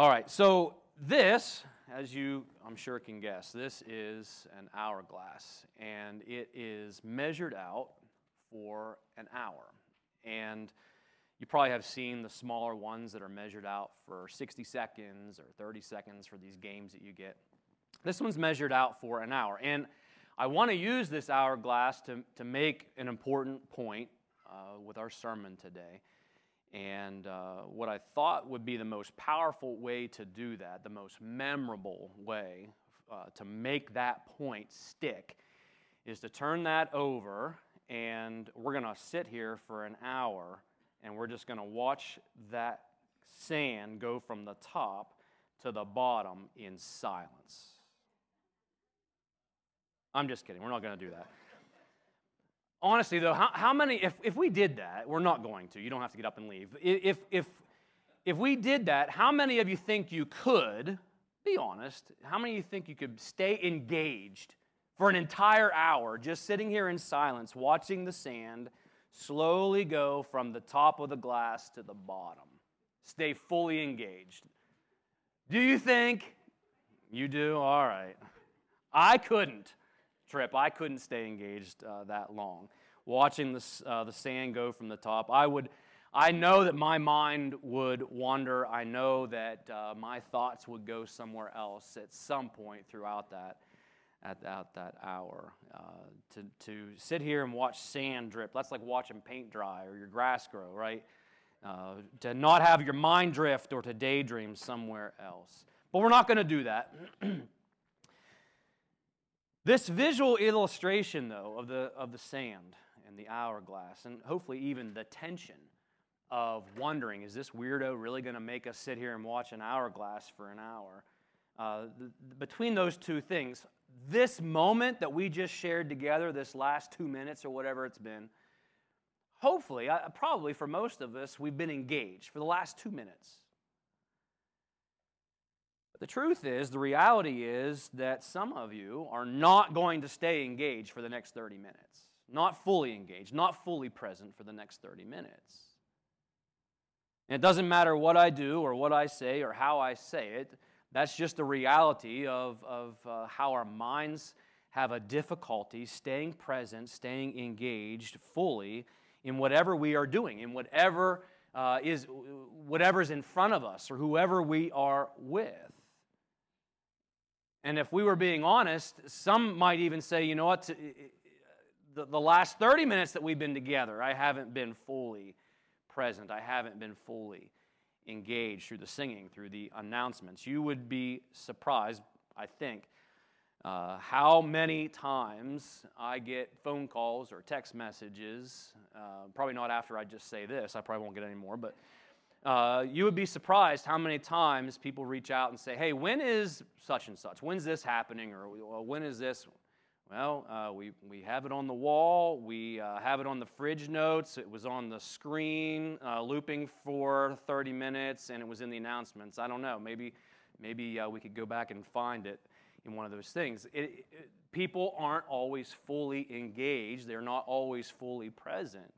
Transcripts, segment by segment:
All right, so this, as you I'm sure can guess, this is an hourglass, and it is measured out for an hour. And you probably have seen the smaller ones that are measured out for 60 seconds or 30 seconds for these games that you get. This one's measured out for an hour. And I want to use this hourglass to, to make an important point uh, with our sermon today. And uh, what I thought would be the most powerful way to do that, the most memorable way uh, to make that point stick, is to turn that over and we're going to sit here for an hour and we're just going to watch that sand go from the top to the bottom in silence. I'm just kidding. We're not going to do that. Honestly, though, how, how many, if, if we did that, we're not going to, you don't have to get up and leave. If, if, if we did that, how many of you think you could, be honest, how many of you think you could stay engaged for an entire hour just sitting here in silence, watching the sand slowly go from the top of the glass to the bottom? Stay fully engaged. Do you think you do? All right. I couldn't trip. I couldn't stay engaged uh, that long. Watching the, uh, the sand go from the top, I would. I know that my mind would wander. I know that uh, my thoughts would go somewhere else at some point throughout that, at, at that hour. Uh, to, to sit here and watch sand drip, that's like watching paint dry or your grass grow, right? Uh, to not have your mind drift or to daydream somewhere else. But we're not going to do that. This visual illustration, though, of the, of the sand and the hourglass, and hopefully even the tension of wondering, is this weirdo really going to make us sit here and watch an hourglass for an hour? Uh, the, between those two things, this moment that we just shared together, this last two minutes or whatever it's been, hopefully, uh, probably for most of us, we've been engaged for the last two minutes. The truth is, the reality is that some of you are not going to stay engaged for the next 30 minutes. Not fully engaged, not fully present for the next 30 minutes. And it doesn't matter what I do or what I say or how I say it, that's just the reality of, of uh, how our minds have a difficulty staying present, staying engaged fully in whatever we are doing, in whatever uh, is whatever's in front of us or whoever we are with. And if we were being honest, some might even say, you know what, the, last 30 minutes that we've been together, I haven't been fully present. I haven't been fully engaged through the singing, through the announcements. You would be surprised, I think, uh, how many times I get phone calls or text messages. Uh, probably not after I just say this, I probably won't get any more, but uh, you would be surprised how many times people reach out and say, hey, when is such and such? When's this happening? Or well, when is this? Well, uh, we, we have it on the wall. We uh, have it on the fridge notes. It was on the screen, uh, looping for 30 minutes, and it was in the announcements. I don't know. Maybe, maybe uh, we could go back and find it in one of those things. It, it, people aren't always fully engaged, they're not always fully present,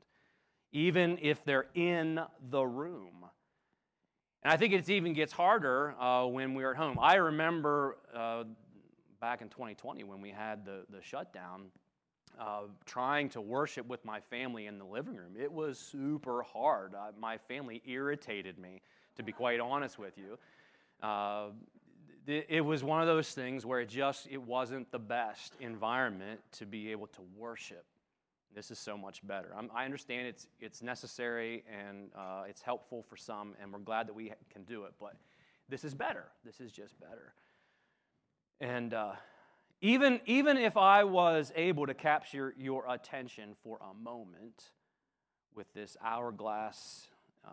even if they're in the room. And I think it even gets harder uh, when we're at home. I remember uh, back in 2020 when we had the, the shutdown, uh, trying to worship with my family in the living room. It was super hard. Uh, my family irritated me, to be quite honest with you. Uh, it was one of those things where it just it wasn't the best environment to be able to worship this is so much better. I'm, i understand it's, it's necessary and uh, it's helpful for some, and we're glad that we can do it, but this is better. This is just better. And uh, even, even if I was able to capture your attention for a moment with this hourglass uh,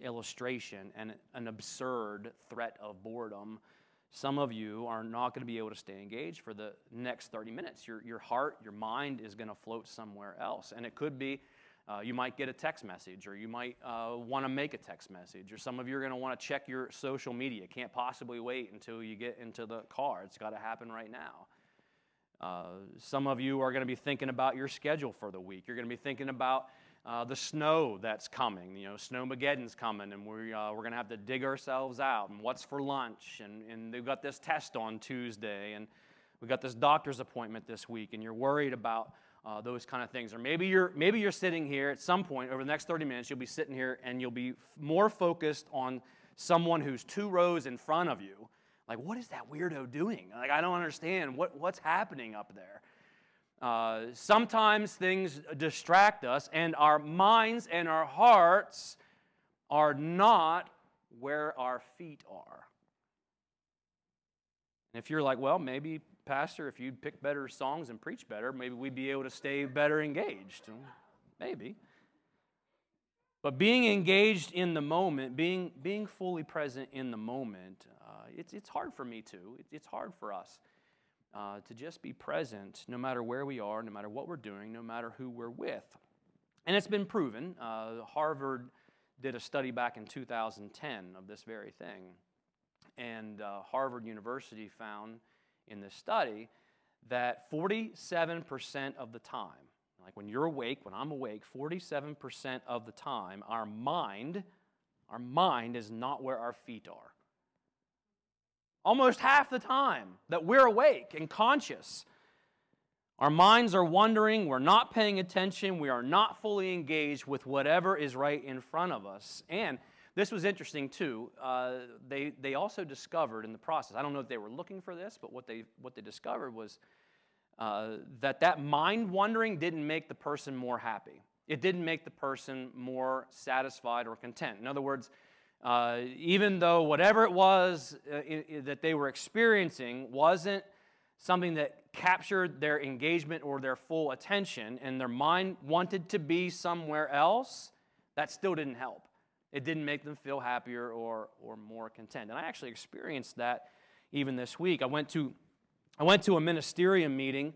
illustration and an absurd threat of boredom, some of you are not going to be able to stay engaged for the next 30 minutes. Your, your heart, your mind is going to float somewhere else. And it could be uh, you might get a text message, or you might uh, want to make a text message, or some of you are going to want to check your social media. Can't possibly wait until you get into the car. It's got to happen right now. Uh, some of you are going to be thinking about your schedule for the week. You're going to be thinking about uh, the snow that's coming. You know, Snowmageddon's coming, and we, uh, we're going to have to dig ourselves out. And what's for lunch? And, and they've got this test on Tuesday, and we've got this doctor's appointment this week, and you're worried about uh, those kind of things. Or maybe you're, maybe you're sitting here at some point over the next 30 minutes, you'll be sitting here and you'll be f- more focused on someone who's two rows in front of you. Like, what is that weirdo doing? Like, I don't understand. What, what's happening up there? Uh, sometimes things distract us, and our minds and our hearts are not where our feet are. And if you're like, well, maybe Pastor, if you'd pick better songs and preach better, maybe we'd be able to stay better engaged. Maybe. But being engaged in the moment, being, being fully present in the moment, uh, it's, it's hard for me too. it's hard for us uh, to just be present no matter where we are, no matter what we're doing, no matter who we're with. And it's been proven. Uh, Harvard did a study back in 2010 of this very thing. And uh, Harvard University found in this study that 47% of the time, like when you're awake, when I'm awake, 47% of the time, our mind, our mind is not where our feet are. Almost half the time that we're awake and conscious, our minds are wandering, we're not paying attention, we are not fully engaged with whatever is right in front of us. And this was interesting too. Uh, they, they also discovered in the process, I don't know if they were looking for this, but what they, what they discovered was uh, that that mind wandering didn't make the person more happy. It didn't make the person more satisfied or content. In other words, uh, even though whatever it was uh, that they were experiencing wasn't something that captured their engagement or their full attention, and their mind wanted to be somewhere else, that still didn't help. It didn't make them feel happier or, or more content. And I actually experienced that even this week. I went to, I went to a ministerium meeting,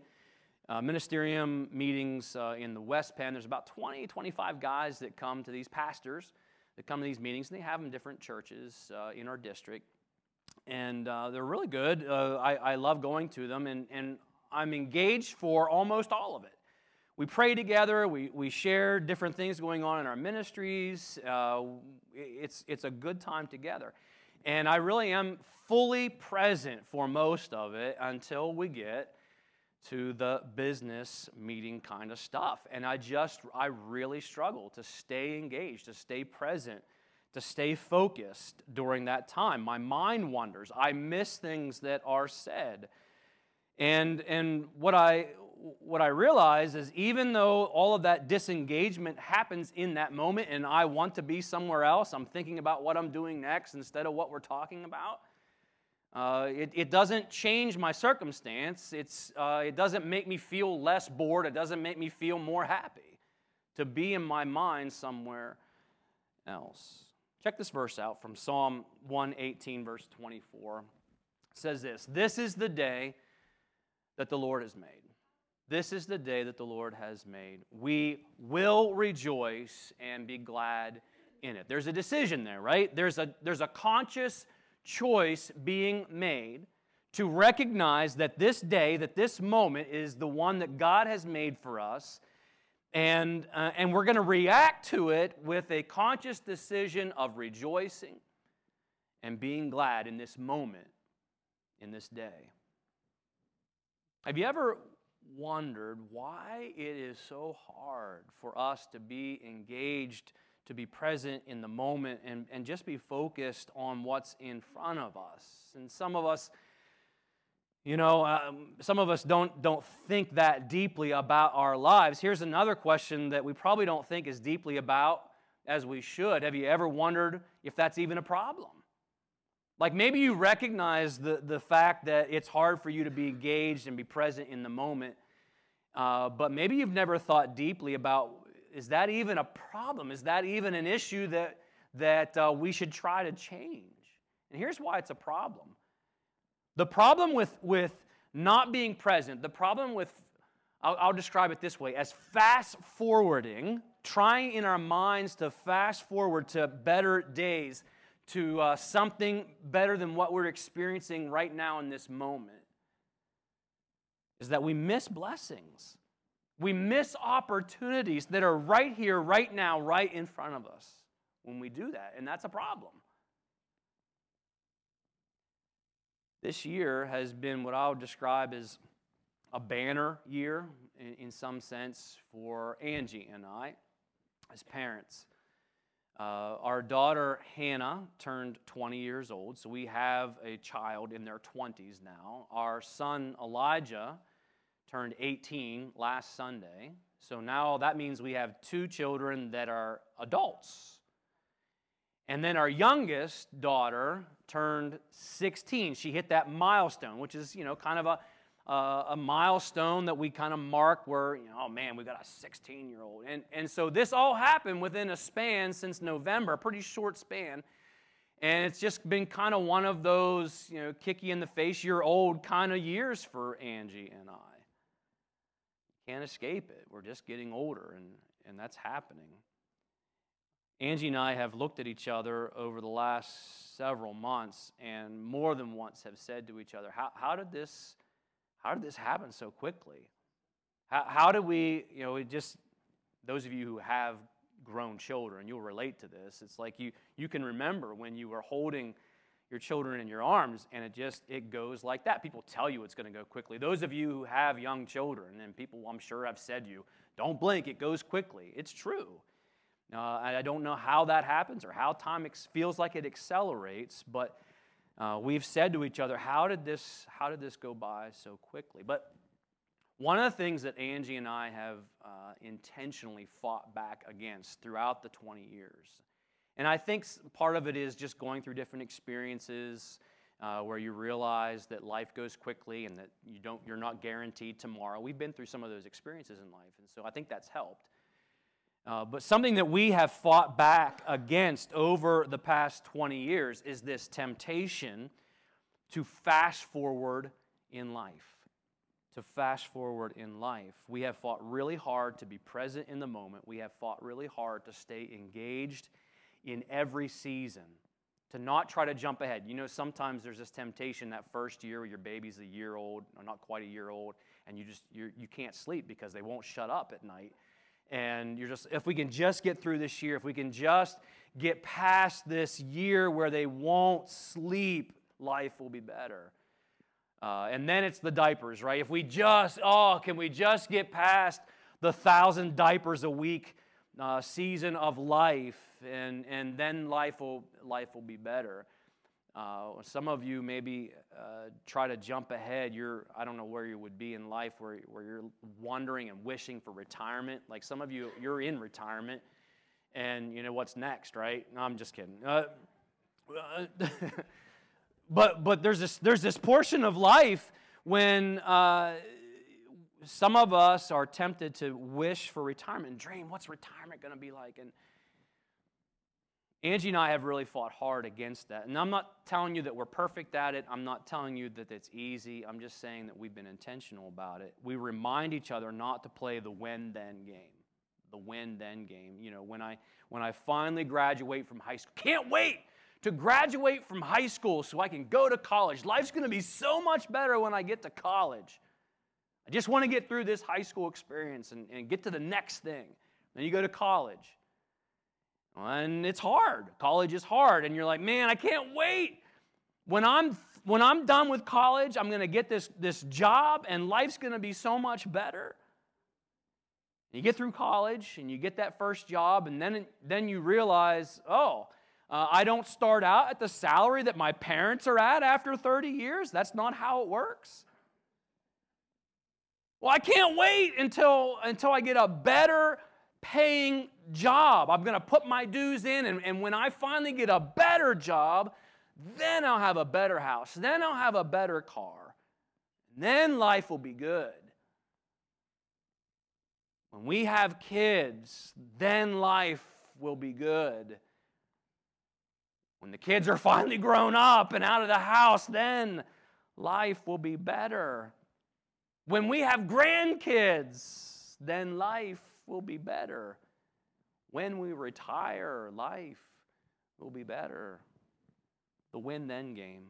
uh, ministerium meetings uh, in the West Penn. There's about 20, 25 guys that come to these pastors that come to these meetings, and they have them different churches uh, in our district. And uh, they're really good. Uh, I, I love going to them, and, and I'm engaged for almost all of it we pray together, we, we share different things going on in our ministries. Uh, it's, it's a good time together. And I really am fully present for most of it until we get to the business meeting kind of stuff. And I just, I really struggle to stay engaged, to stay present, to stay focused during that time. My mind wanders. I miss things that are said. And, and what, I, what I realize is even though all of that disengagement happens in that moment and I want to be somewhere else, I'm thinking about what I'm doing next instead of what we're talking about. Uh, it, it, doesn't change my circumstance. It's, uh, it doesn't make me feel less bored. It doesn't make me feel more happy to be in my mind somewhere else. Check this verse out from Psalm 118, verse 24. It says this This is the day that the Lord has made. This is the day that the Lord has made. We will rejoice and be glad in it. There's a decision there, right? There's a, there's a conscious choice being made to recognize that this day, that this moment is the one that God has made for us. And, uh, and we're going to react to it with a conscious decision of rejoicing and being glad in this moment, in this day. Have you ever wondered why it is so hard for us to be engaged, to be present in the moment, and, and just be focused on what's in front of us. And some of us, you know, um, some of us don't, don't think that deeply about our lives. Here's another question that we probably don't think as deeply about as we should. Have you ever wondered if that's even a problem? Like maybe you recognize the, the fact that it's hard for you to be engaged and be present in the moment, uh, but maybe you've never thought deeply about is that even a problem? Is that even an issue that, that uh, we should try to change? And here's why it's a problem. The problem with, with not being present, the problem with, I'll, I'll describe it this way as fast forwarding, trying in our minds to fast forward to better days to uh, something better than what we're experiencing right now in this moment is that we miss blessings. We miss opportunities that are right here, right now, right in front of us when we do that, and that's a problem. This year has been what I would describe as a banner year in, in some sense for Angie and I as parents. Uh, our daughter Hannah turned 20 years old, so we have a child in their 20s now. Our son Elijah turned 18 last Sunday, so now that means we have two children that are adults. And then our youngest daughter turned 16. She hit that milestone, which is, you know, kind of a uh, a milestone that we kind of mark where, you know, oh man, we got a 16 year old. And, and so this all happened within a span since November, a pretty short span. And it's just been kind of one of those, you know, kick you in the face, you're old kind of years for Angie and I. Can't escape it. We're just getting older, and, and that's happening. Angie and I have looked at each other over the last several months and more than once have said to each other, How, how did this how did this happen so quickly? How, how did we, you know, just, those of you who have grown children, you'll relate to this. It's like you, you can remember when you were holding your children in your arms and it just it goes like that. People tell you it's going to go quickly. Those of you who have young children and people i'm sure have said you don't blink it goes quickly. It's true. Uh, i don't know how that happens or how time ex- feels like it accelerates but uh, we've said to each other, how did, this, how did this go by so quickly? But one of the things that Angie and I have uh, intentionally fought back against throughout the 20 years, and I think part of it is just going through different experiences uh, where you realize that life goes quickly and that you don't, you're not guaranteed tomorrow. We've been through some of those experiences in life, and so I think that's helped. Uh, but something that we have fought back against over the past 20 years is this temptation to fast forward in life. To fast forward in life. We have fought really hard to be present in the moment. We have fought really hard to stay engaged in every season, to not try to jump ahead. You know, sometimes there's this temptation that first year where your baby's a year old, or not quite a year old, and you just you're, you can not sleep because they won't shut up at night. And you're just if we can just get through this year if we can just get past this year where they won't sleep life will be better. Uh, and then it's the diapers right? If we just oh can we just get past the thousand diapers a week uh, season of life and and then life will life will be better uh, some of you maybe uh, try to jump ahead. You're, I don't know where you would be in life where, where you're wondering and wishing for retirement. Like some of you, you're in retirement and you know what's next, right? No, I'm just kidding. Uh, but, but there's, this, there's this portion of life when uh, some of us are tempted to wish for retirement and dream, what's retirement going to be like? And, Angie and I have really fought hard against that. And I'm not telling you that we're perfect at it. I'm not telling you that it's easy. I'm just saying that we've been intentional about it. We remind each other not to play the when then game. The when then game. You know, when I when I finally graduate from high school, can't wait to graduate from high school so I can go to college. Life's going to be so much better when I get to college. I just want to get through this high school experience and, and get to the next thing. Then you go to college and it's hard. College is hard. And you're like, man, I can't wait. When I'm when I'm done with college, I'm gonna get this, this job and life's gonna be so much better. You get through college and you get that first job, and then, then you realize, oh, uh, I don't start out at the salary that my parents are at after 30 years. That's not how it works. Well, I can't wait until, until I get a better paying job. I'm going to put my dues in, and, and when I finally get a better job, then I'll have a better house. Then I'll have a better car. Then life will be good. When we have kids, then life will be good. When the kids are finally grown up and out of the house, then life will be better. When we have grandkids, then life will be better. When we retire, life will be better. The win then game.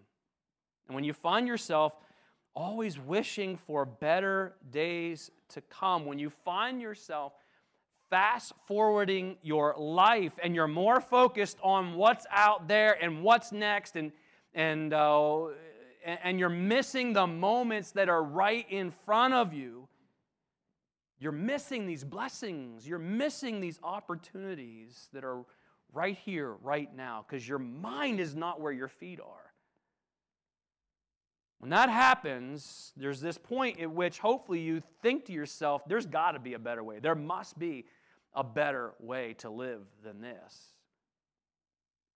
And when you find yourself always wishing for better days to come, when you find yourself fast forwarding your life and you're more focused on what's out there and what's next and and uh, and you're missing the moments that are right in front of you you're missing these blessings you're missing these opportunities that are right here right now because your mind is not where your feet are when that happens, there's this point at which hopefully you think to yourself, there's got to be a better way. There must be a better way to live than this.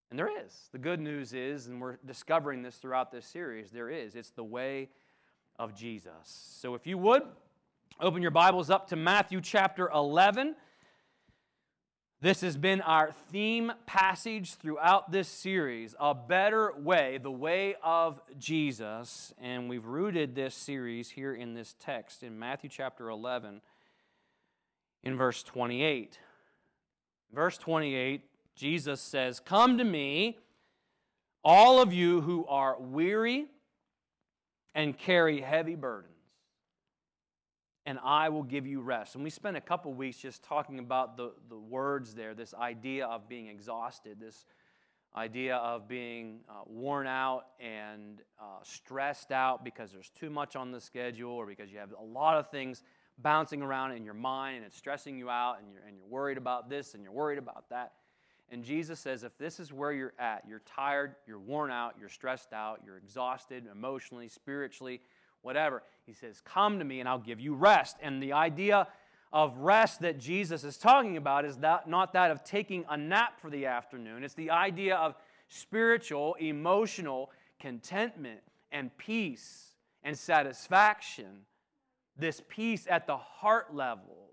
And there is. The good news is, and we're discovering this throughout this series, there is. It's the way of Jesus. So if you would, open your Bibles up to Matthew chapter 11. This has been our theme passage throughout this series A Better Way, the Way of Jesus. And we've rooted this series here in this text in Matthew chapter 11 in verse 28. Verse 28, Jesus says, Come to me, all of you who are weary and carry heavy burdens, and I will give you rest. And we spent a couple weeks just talking about the, the words there, this idea of being exhausted, this idea of being uh, worn out and uh, stressed out because there's too much on the schedule or because you have a lot of things bouncing around in your mind and it's stressing you out and you're, and you're worried about this and you're worried about that. And Jesus says, if this is where you're at, you're tired, you're worn out, you're stressed out, you're exhausted emotionally, spiritually, whatever, he says, come to me and I'll give you rest. And the idea of rest that Jesus is talking about is that, not that of taking a nap for the afternoon, it's the idea of spiritual, emotional contentment and peace and satisfaction this peace at the heart level.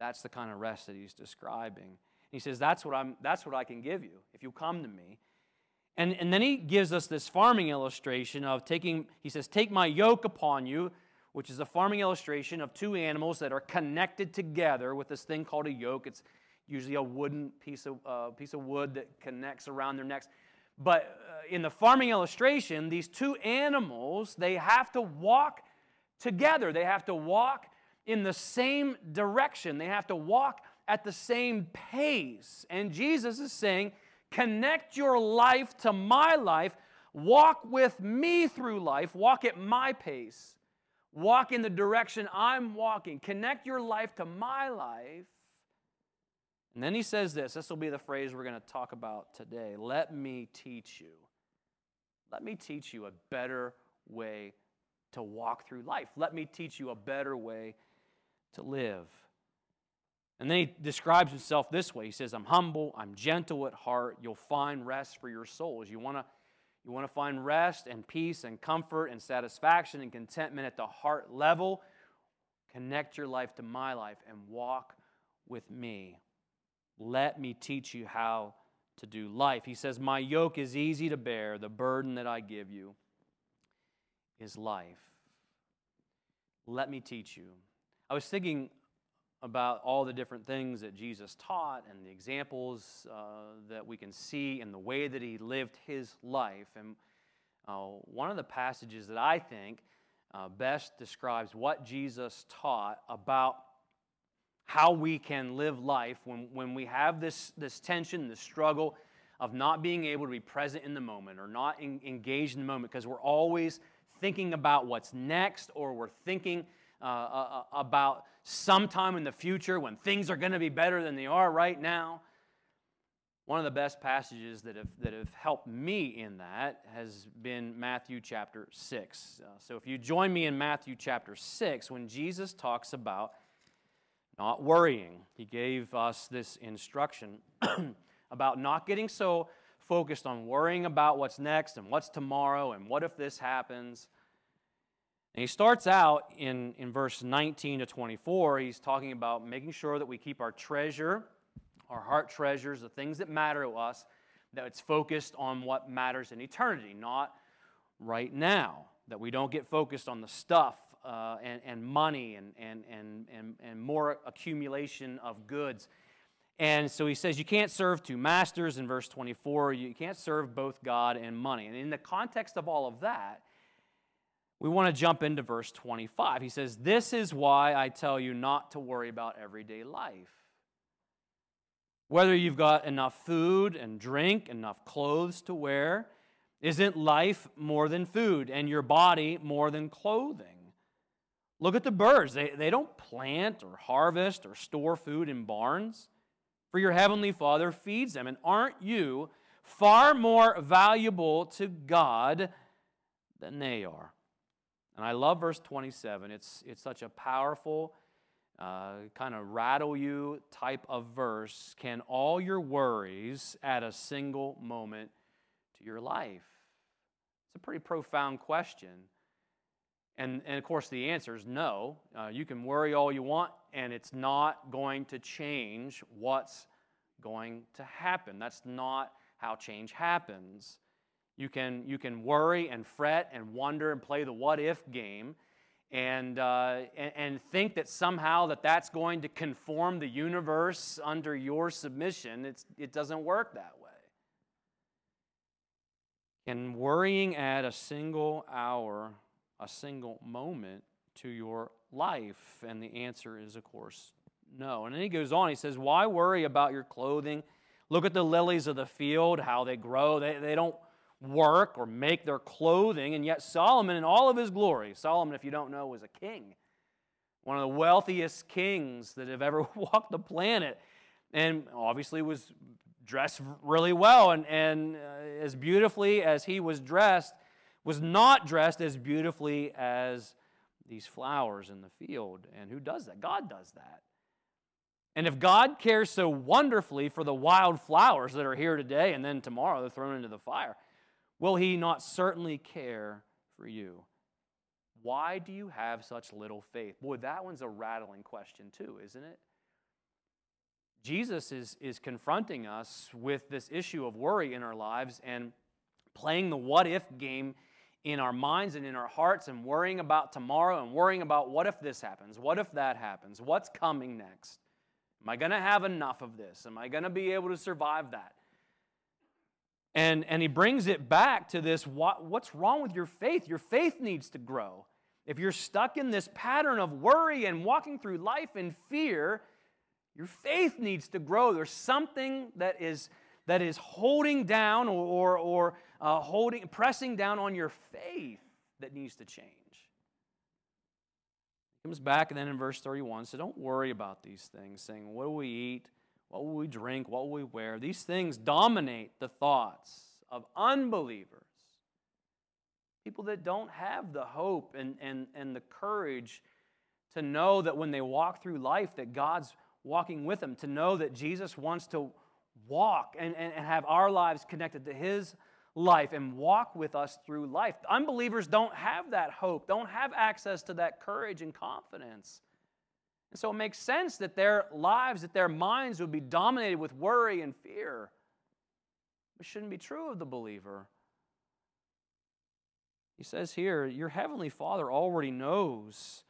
That's the kind of rest that he's describing. He says, That's what, I'm, that's what I can give you if you come to me. And, and then he gives us this farming illustration of taking, he says, Take my yoke upon you, which is a farming illustration of two animals that are connected together with this thing called a yoke. It's usually a wooden piece of, uh, piece of wood that connects around their necks. But uh, in the farming illustration, these two animals, they have to walk together. They have to walk in the same direction, they have to walk at the same pace. And Jesus is saying, Connect your life to my life. Walk with me through life. Walk at my pace. Walk in the direction I'm walking. Connect your life to my life. And then he says this this will be the phrase we're going to talk about today. Let me teach you. Let me teach you a better way to walk through life. Let me teach you a better way to live. And then he describes himself this way. He says, I'm humble, I'm gentle at heart. You'll find rest for your souls. You want to you want to find rest and peace and comfort and satisfaction and contentment at the heart level? Connect your life to my life and walk with me. Let me teach you how to do life. He says, My yoke is easy to bear, the burden that I give you is life. Let me teach you. I was thinking about all the different things that Jesus taught and the examples uh, that we can see and the way that he lived his life. And uh, one of the passages that I think uh, best describes what Jesus taught about how we can live life when, when we have this, this tension, this struggle of not being able to be present in the moment or not in, engaged in the moment because we're always thinking about what's next or we're thinking uh, about sometime in the future when things are going to be better than they are right now. One of the best passages that have, that have helped me in that has been Matthew chapter 6. Uh, so if you join me in Matthew chapter 6, when Jesus talks about not worrying, he gave us this instruction about not getting so focused on worrying about what's next and what's tomorrow and what if this happens. And he starts out in, in verse 19 to 24. He's talking about making sure that we keep our treasure, our heart treasures, the things that matter to us, that it's focused on what matters in eternity, not right now. That we don't get focused on the stuff uh, and, and money and, and, and, and, and more accumulation of goods and so he says, You can't serve two masters in verse 24. You can't serve both God and money. And in the context of all of that, we want to jump into verse 25. He says, This is why I tell you not to worry about everyday life. Whether you've got enough food and drink, enough clothes to wear, isn't life more than food and your body more than clothing? Look at the birds. They, they don't plant or harvest or store food in barns, for your heavenly Father feeds them. And aren't you far more valuable to God than they are? And I love verse 27. It's, it's such a powerful, uh, kind of rattle you type of verse. Can all your worries add a single moment to your life? It's a pretty profound question. And, and of course, the answer is no. Uh, you can worry all you want, and it's not going to change what's going to happen. That's not how change happens. You can, you can worry and fret and wonder and play the what if game and, uh, and, and think that somehow that that's going to conform the universe under your submission. It's, it doesn't work that way. Can worrying add a single hour, a single moment to your life? And the answer is, of course, no. And then he goes on, he says, Why worry about your clothing? Look at the lilies of the field, how they grow. They, they don't work or make their clothing. And yet, Solomon, in all of his glory, Solomon, if you don't know, was a king, one of the wealthiest kings that have ever walked the planet, and obviously was dressed really well. And, and uh, as beautifully as he was dressed, was not dressed as beautifully as these flowers in the field. And who does that? God does that. And if God cares so wonderfully for the wild flowers that are here today and then tomorrow they're thrown into the fire, will he not certainly care for you? Why do you have such little faith? Boy, that one's a rattling question, too, isn't it? Jesus is, is confronting us with this issue of worry in our lives and playing the what if game in our minds and in our hearts and worrying about tomorrow and worrying about what if this happens? What if that happens? What's coming next? Am I going to have enough of this? Am I going to be able to survive that? And, and he brings it back to this what, what's wrong with your faith? Your faith needs to grow. If you're stuck in this pattern of worry and walking through life in fear, your faith needs to grow. There's something that is, that is holding down or, or, or uh, holding, pressing down on your faith that needs to change. He comes back and then in verse 31 so don't worry about these things, saying, What do we eat? What will we drink? What will we wear? These things dominate the thoughts of unbelievers. People that don't have the hope and, and, and the courage to know that when they walk through life that God's walking with them, to know that Jesus wants to walk and, and, and have our lives connected to his life and walk with us through life. Unbelievers don't have that hope, don't have access to that courage and confidence. And so it makes sense that their lives, that their minds would be dominated with worry and fear. It shouldn't be true of the believer. He says here, Your heavenly Father already knows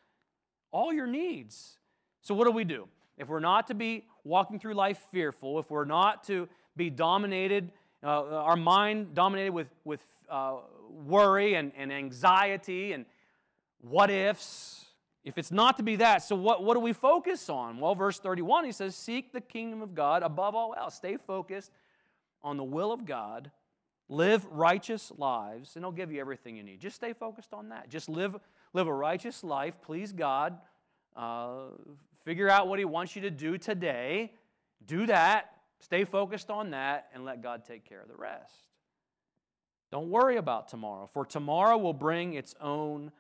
all your needs. So, what do we do? If we're not to be walking through life fearful, if we're not to be dominated, uh, our mind dominated with, with uh, worry and, and anxiety and what ifs, if it's not to be that, so what, what do we focus on? Well, verse 31, he says, Seek the kingdom of God above all else. Stay focused on the will of God. Live righteous lives, and He'll give you everything you need. Just stay focused on that. Just live, live a righteous life, please God. Uh, figure out what He wants you to do today. Do that. Stay focused on that, and let God take care of the rest. Don't worry about tomorrow, for tomorrow will bring its own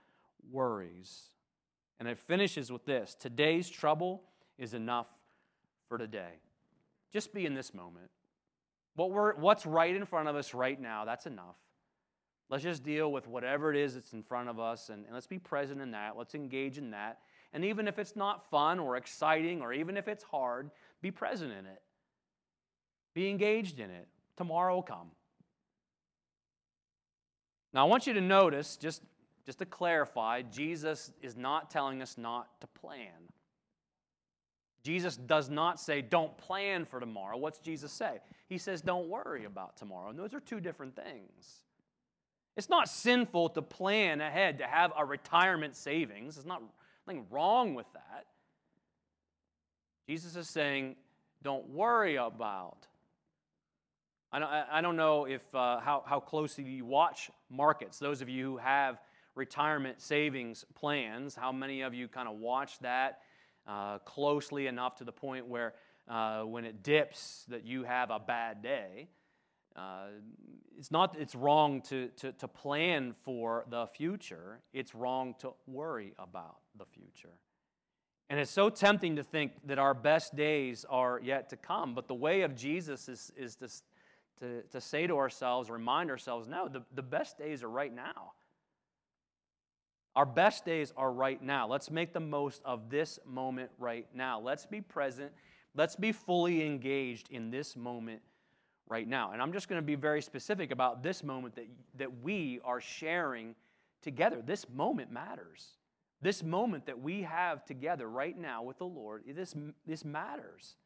worries. And it finishes with this Today's trouble is enough for today. Just be in this moment. What we're, what's right in front of us right now, that's enough. Let's just deal with whatever it is that's in front of us and, and let's be present in that. Let's engage in that. And even if it's not fun or exciting or even if it's hard, be present in it. Be engaged in it. Tomorrow will come. Now, I want you to notice, just just to clarify, Jesus is not telling us not to plan. Jesus does not say, don't plan for tomorrow. What's Jesus say? He says, don't worry about tomorrow. And those are two different things. It's not sinful to plan ahead to have a retirement savings. There's not nothing wrong with that. Jesus is saying, don't worry about. I don't, I don't know if uh, how, how closely you watch markets. Those of you who have retirement savings plans, how many of you kind of watch that uh, closely enough to the point where uh, when it dips that you have a bad day? Uh, it's not it's wrong to, to, to plan for the future. It's wrong to worry about the future. And it's so tempting to think that our best days are yet to come but the way of jesus is, is to, to, to say to ourselves remind ourselves no the, the best days are right now our best days are right now let's make the most of this moment right now let's be present let's be fully engaged in this moment right now. And I'm just going to be very specific about this moment that, that we are sharing together. This moment matters. This moment that we have together right now with the Lord, this, this matters.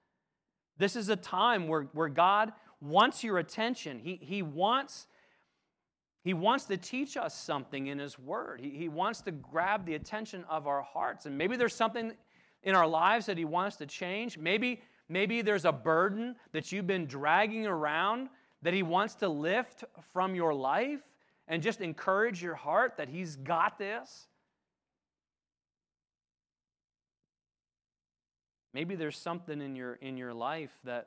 This is a time where, where God wants your attention. He, he, wants, he wants to teach us something in His Word. He, he wants to grab the attention of our hearts. And maybe there's something in our lives that He wants to change. Maybe Maybe there's a burden that you've been dragging around that He wants to lift from your life and just encourage your heart that He's got this. Maybe there's something in your, in your life that,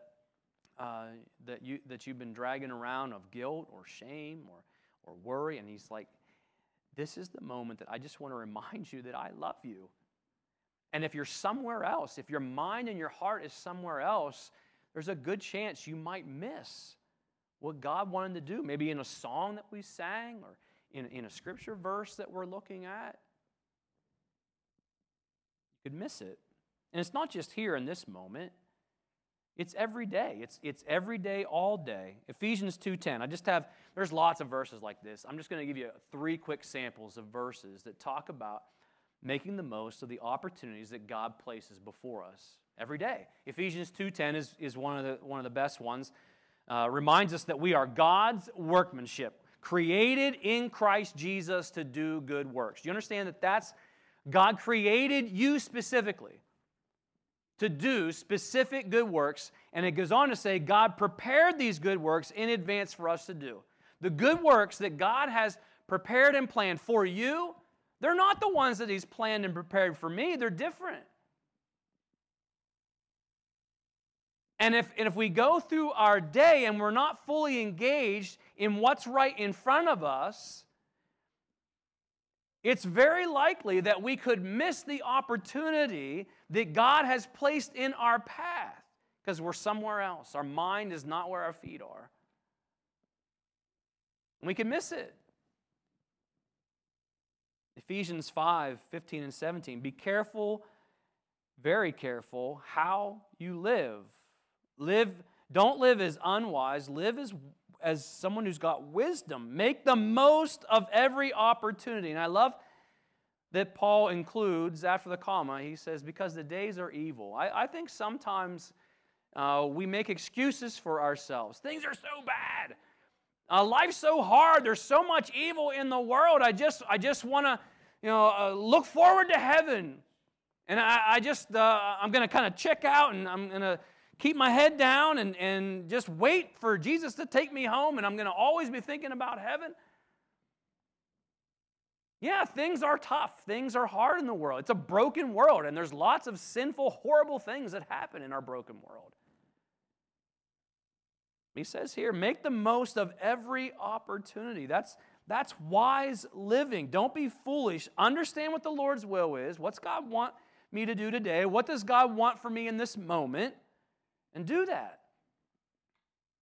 uh, that, you, that you've been dragging around of guilt or shame or, or worry, and He's like, This is the moment that I just want to remind you that I love you. And if you're somewhere else, if your mind and your heart is somewhere else, there's a good chance you might miss what God wanted to do. Maybe in a song that we sang or in, in a scripture verse that we're looking at. You could miss it. And it's not just here in this moment. It's every day. It's, it's every day, all day. Ephesians 2.10. I just have, there's lots of verses like this. I'm just going to give you three quick samples of verses that talk about making the most of the opportunities that God places before us every day. Ephesians 2:10 is, is one, of the, one of the best ones. Uh, reminds us that we are God's workmanship, created in Christ Jesus to do good works. Do you understand that that's God created you specifically to do specific good works, and it goes on to say God prepared these good works in advance for us to do. The good works that God has prepared and planned for you they're not the ones that He's planned and prepared for me, they're different. And if, and if we go through our day and we're not fully engaged in what's right in front of us, it's very likely that we could miss the opportunity that God has placed in our path because we're somewhere else. Our mind is not where our feet are. And we can miss it. Ephesians 5 15 and 17. Be careful, very careful, how you live. Live, don't live as unwise, live as, as someone who's got wisdom. Make the most of every opportunity. And I love that Paul includes after the comma, he says, because the days are evil. I, I think sometimes uh, we make excuses for ourselves. Things are so bad. Uh, life's so hard. There's so much evil in the world. I just, I just want to, you know, uh, look forward to heaven. And I, I just, uh, I'm going to kind of check out and I'm going to keep my head down and, and just wait for Jesus to take me home. And I'm going to always be thinking about heaven. Yeah, things are tough. Things are hard in the world. It's a broken world, and there's lots of sinful, horrible things that happen in our broken world. He says here, make the most of every opportunity. That's, that's wise living. Don't be foolish. Understand what the Lord's will is. What's God want me to do today? What does God want for me in this moment? And do that.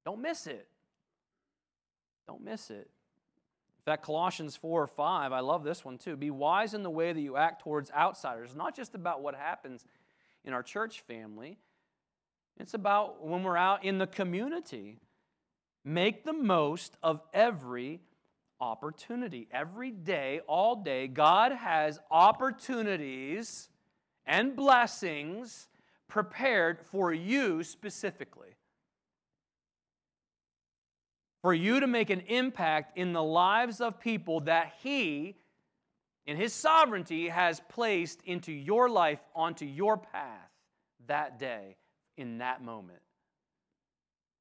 Don't miss it. Don't miss it. Fact, Colossians 4 or 5, I love this one too. Be wise in the way that you act towards outsiders. Not just about what happens in our church family, it's about when we're out in the community. Make the most of every opportunity. Every day, all day, God has opportunities and blessings prepared for you specifically. For you to make an impact in the lives of people that He, in His sovereignty, has placed into your life, onto your path that day, in that moment.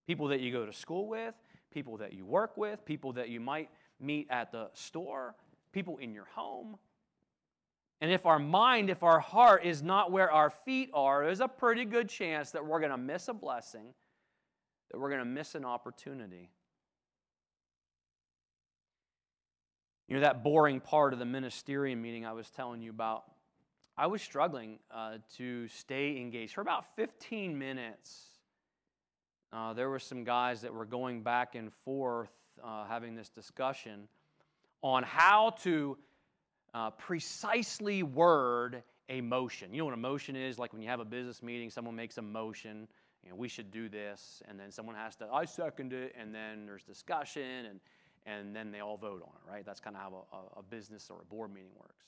People that you go to school with, people that you work with, people that you might meet at the store, people in your home. And if our mind, if our heart is not where our feet are, there's a pretty good chance that we're going to miss a blessing, that we're going to miss an opportunity. You know, that boring part of the ministerium meeting I was telling you about, I was struggling uh, to stay engaged for about 15 minutes. Uh, there were some guys that were going back and forth uh, having this discussion on how to uh, precisely word a motion. You know what a motion is? Like when you have a business meeting, someone makes a motion, you know, we should do this, and then someone has to, I second it, and then there's discussion, and and then they all vote on it, right? That's kind of how a, a, business or a board meeting works.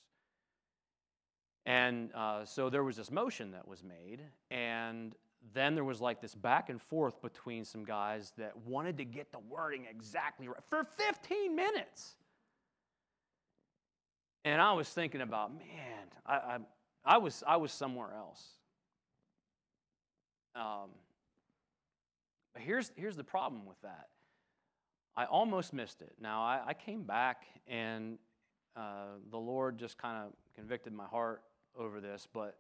And uh, so there was this motion that was made, and then there was like this back and forth between some guys that wanted to get the wording exactly right for 15 minutes. And I was thinking about, man, I, I, I was, I was somewhere else. Um, but here's, here's the problem with that I almost missed it. Now, I, I came back and uh, the Lord just kind of convicted my heart over this, but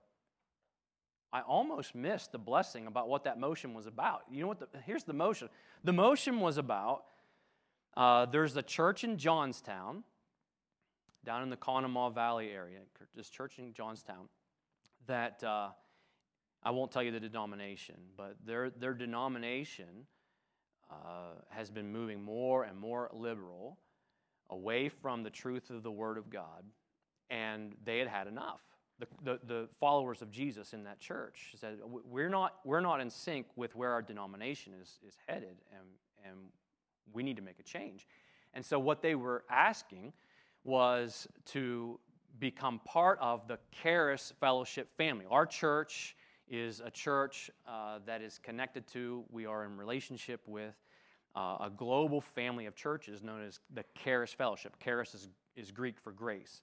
I almost missed the blessing about what that motion was about. You know what? The, here's the motion. The motion was about uh, there's a church in Johnstown, down in the Conemaugh Valley area, this church in Johnstown, that uh, I won't tell you the denomination, but their, their denomination uh, has been moving more and more liberal away from the truth of the Word of God, and they had had enough. The, the, the, followers of Jesus in that church said, we're not, we're not in sync with where our denomination is, is headed, and, and we need to make a change. And so, what they were asking was to become part of the Charis Fellowship family. Our church is a church uh, that is connected to, we are in relationship with uh, a global family of churches known as the Charis Fellowship. Charis is, is Greek for grace.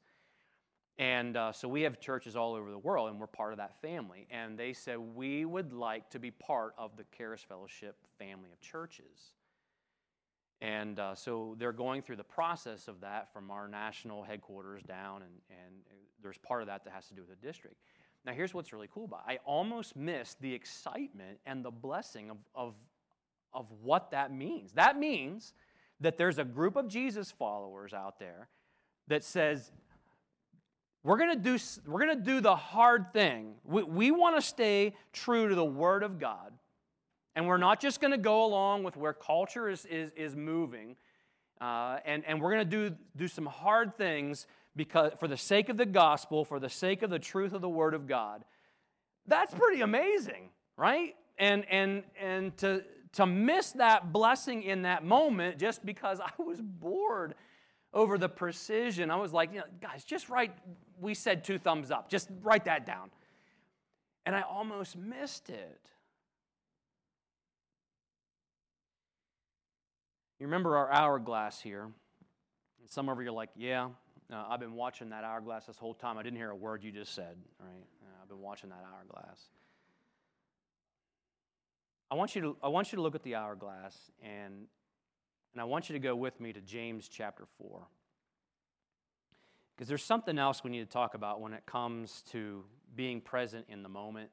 And uh, so we have churches all over the world, and we're part of that family. And they said, We would like to be part of the Charis Fellowship family of churches. And uh, so they're going through the process of that from our national headquarters down, and, and there's part of that that has to do with the district. Now, here's what's really cool about it. I almost missed the excitement and the blessing of, of, of what that means. That means that there's a group of Jesus followers out there that says, we're going to do, we're to do the hard thing. We, we want to stay true to the Word of God. And we're not just going to go along with where culture is, is, is moving. Uh, and, and we're going to do, do some hard things because for the sake of the gospel, for the sake of the truth of the word of God. That's pretty amazing, right? And and and to to miss that blessing in that moment just because I was bored over the precision. I was like, you know, guys, just write we said two thumbs up. Just write that down. And I almost missed it. You remember our hourglass here? And some of you are like, yeah, uh, I've been watching that hourglass this whole time. I didn't hear a word you just said, right? Uh, I've been watching that hourglass. I want you to, I want you to look at the hourglass and, and I want you to go with me to James chapter 4. Because there's something else we need to talk about when it comes to being present in the moment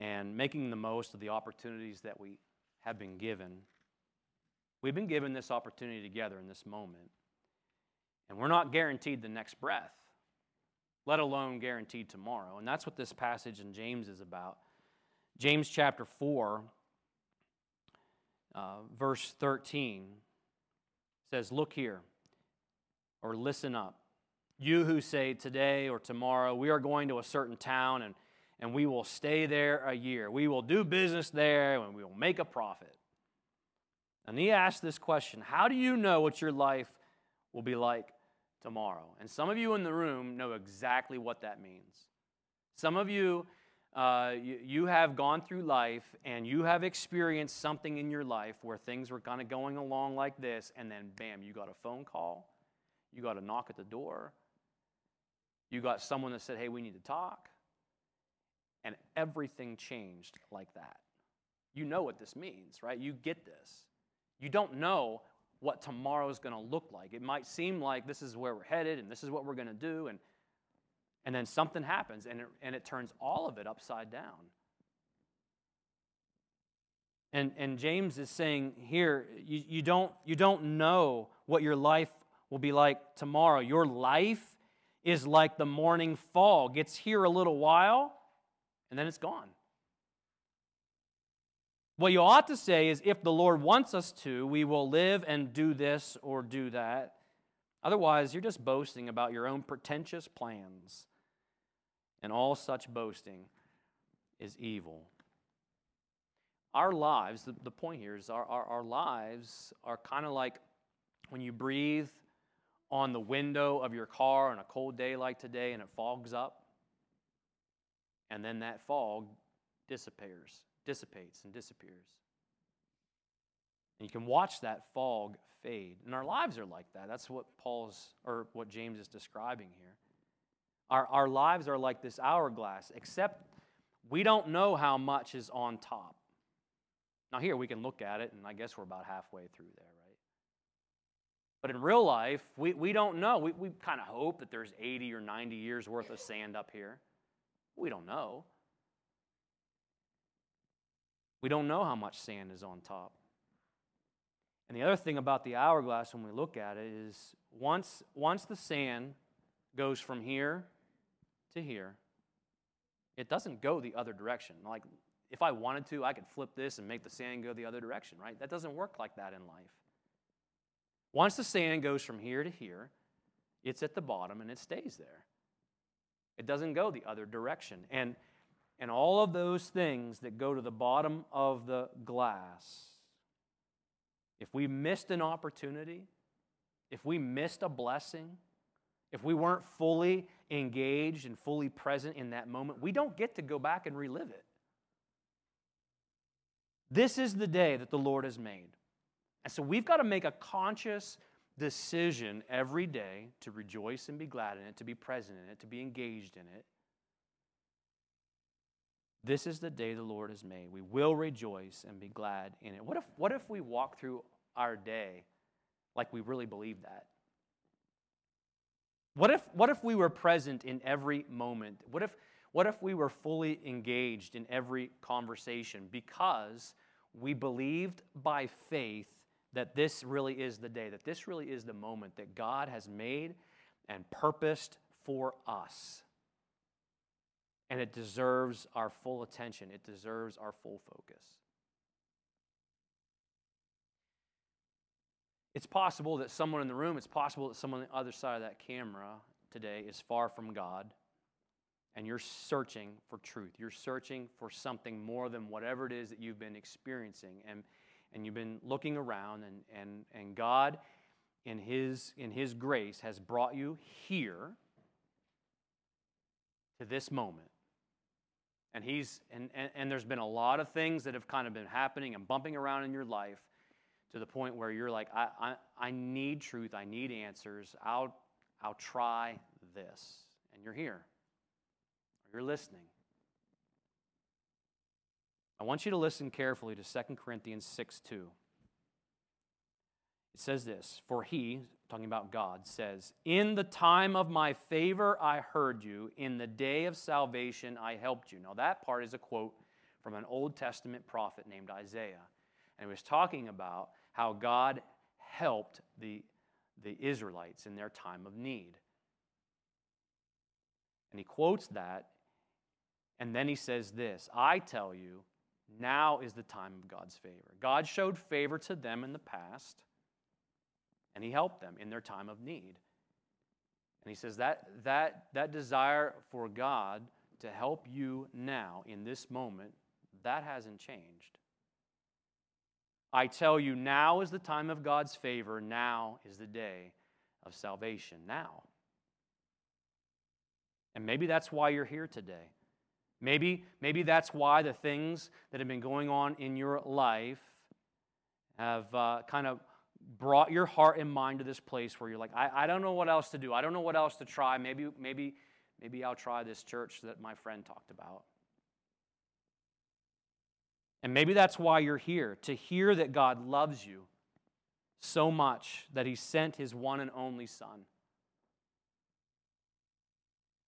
and making the most of the opportunities that we have been given. We've been given this opportunity together in this moment. And we're not guaranteed the next breath, let alone guaranteed tomorrow. And that's what this passage in James is about. James chapter 4, uh, verse 13 says, Look here, or listen up. You who say today or tomorrow, we are going to a certain town and, and we will stay there a year. We will do business there and we will make a profit. And he asked this question How do you know what your life will be like tomorrow. And some of you in the room know exactly what that means. Some of you uh, you, you have gone through life and you have experienced something in your life where things were kind of going along like this, and then bam, you got a phone call, you got a knock at the door, you got someone that said, hey, we need to talk, and everything changed like that. You know what this means, right? You get this. You don't know what tomorrow is going to look like. It might seem like this is where we're headed and this is what we're going to do, and, and then something happens and it, and it turns all of it upside down. And, and James is saying here, you, you, don't, you don't know what your life will be like tomorrow. Your life is like the morning fog. It's here a little while, and then it's gone. What you ought to say is if the Lord wants us to, we will live and do this or do that. Otherwise, you're just boasting about your own pretentious plans. And all such boasting is evil. Our lives, the, the point here is our, our, our lives are kind of like when you breathe on the window of your car on a cold day like today and it fogs up. And then that fog disappears, dissipates and disappears. And you can watch that fog fade. And our lives are like that. That's what Paul's or what James is describing here. Our, our lives are like this hourglass, except we don't know how much is on top. Now, here we can look at it, and I guess we're about halfway through there, right? but in real life, we, we don't know. We, we kind of hope that there's 80 or 90 years worth of sand up here. We don't know. We don't know how much sand is on top. And the other thing about the hourglass when we look at it is once, once the sand goes from here to here, it doesn't go the other direction. Like if I wanted to, I could flip this and make the sand go the other direction, right? That doesn't work like that in life. Once the sand goes from here to here, it's at the bottom and it stays there. It doesn't go the other direction. And, and all of those things that go to the bottom of the glass, if we missed an opportunity, if we missed a blessing, if we weren't fully engaged and fully present in that moment, we don't get to go back and relive it. This is the day that the Lord has made. And so we've got to make a conscious decision every day to rejoice and be glad in it, to be present in it, to be engaged in it. This is the day the Lord has made. We will rejoice and be glad in it. What if, what if we walk through our day like we really believe that? What if, what if we were present in every moment? What if, what if we were fully engaged in every conversation because we believed by faith that this really is the day, that this really is the moment that God has made and purposed for us. And it deserves our full attention, it deserves our full focus. It's possible that someone in the room, it's possible that someone on the other side of that camera today is far from God and you're searching for truth. You're searching for something more than whatever it is that you've been experiencing. And and you've been looking around, and, and, and God, in his, in his grace, has brought you here to this moment. And, he's, and, and, and there's been a lot of things that have kind of been happening and bumping around in your life to the point where you're like, I, I, I need truth, I need answers, I'll, I'll try this. And you're here, you're listening. I want you to listen carefully to 2 Corinthians 6 2. It says this For he, talking about God, says, In the time of my favor I heard you, in the day of salvation I helped you. Now, that part is a quote from an Old Testament prophet named Isaiah. And he was talking about how God helped the, the Israelites in their time of need. And he quotes that, and then he says this I tell you, now is the time of God's favor. God showed favor to them in the past, and He helped them in their time of need. And He says that, that, that desire for God to help you now in this moment, that hasn't changed. I tell you, now is the time of God's favor. Now is the day of salvation. Now. And maybe that's why you're here today. Maybe, maybe that's why the things that have been going on in your life have uh, kind of brought your heart and mind to this place where you're like, I, I don't know what else to do. I don't know what else to try. Maybe, maybe, maybe I'll try this church that my friend talked about. And maybe that's why you're here, to hear that God loves you so much that he sent his one and only Son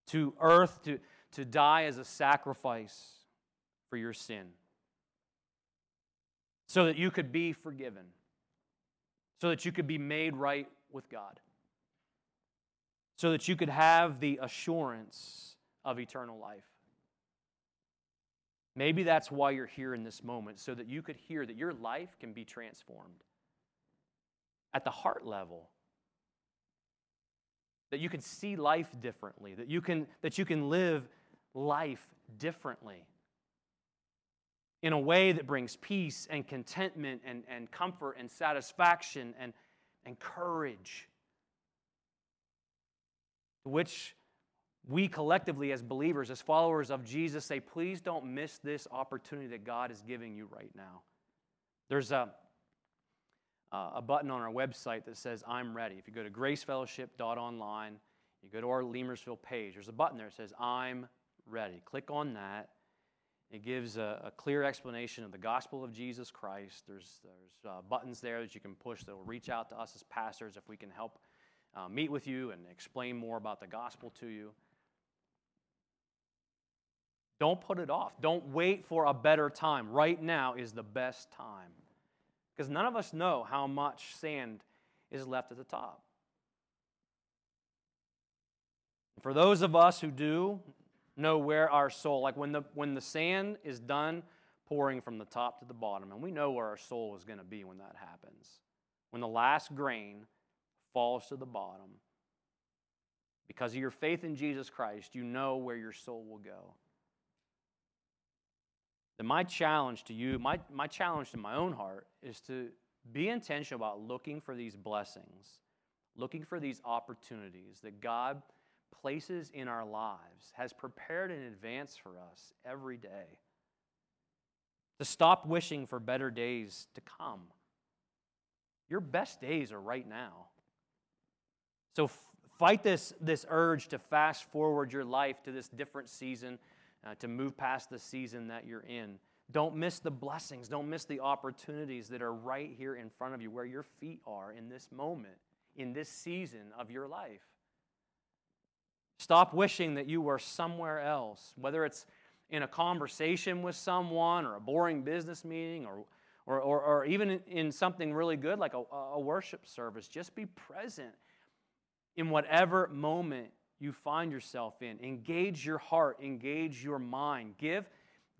to earth to, to die as a sacrifice for your sin so that you could be forgiven, so that you could be made right with God, so that you could have the assurance of eternal life. Maybe that's why you're here in this moment, so that you could hear that your life can be transformed at the heart level. That you can see life differently, that you can, that you can live life differently in a way that brings peace and contentment and, and comfort and satisfaction and, and courage, which we collectively, as believers, as followers of Jesus, say, please don't miss this opportunity that God is giving you right now. There's a, a button on our website that says, I'm ready. If you go to gracefellowship.online, you go to our Leamersville page, there's a button there that says, I'm ready. Click on that. It gives a, a clear explanation of the gospel of Jesus Christ. There's, there's uh, buttons there that you can push that will reach out to us as pastors if we can help uh, meet with you and explain more about the gospel to you. Don't put it off. Don't wait for a better time. Right now is the best time. Because none of us know how much sand is left at the top. For those of us who do know where our soul, like when the, when the sand is done pouring from the top to the bottom, and we know where our soul is going to be when that happens. When the last grain falls to the bottom, because of your faith in Jesus Christ, you know where your soul will go then my challenge to you, my, my challenge to my own heart, is to be intentional about looking for these blessings, looking for these opportunities that God places in our lives, has prepared in advance for us every day. To stop wishing for better days to come. Your best days are right now. So f- fight this, this urge to fast forward your life to this different season uh, to move past the season that you're in. Don't miss the blessings. Don't miss the opportunities that are right here in front of you, where your feet are in this moment, in this season of your life. Stop wishing that you were somewhere else, whether it's in a conversation with someone or a boring business meeting or, or, or, or even in something really good like a, a worship service. Just be present in whatever moment you find yourself in. Engage your heart, engage your mind. Give,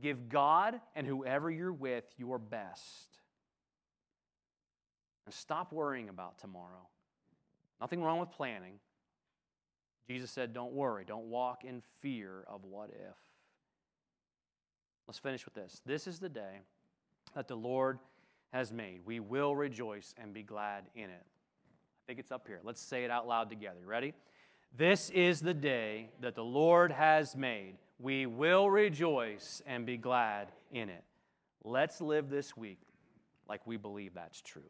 give God and whoever you're with your best. And stop worrying about tomorrow. Nothing wrong with planning. Jesus said, Don't worry, don't walk in fear of what if. Let's finish with this. This is the day that the Lord has made. We will rejoice and be glad in it. I think it's up here. Let's say it out loud together. Ready? This is the day that the Lord has made. We will rejoice and be glad in it. Let's live this week like we believe that's true.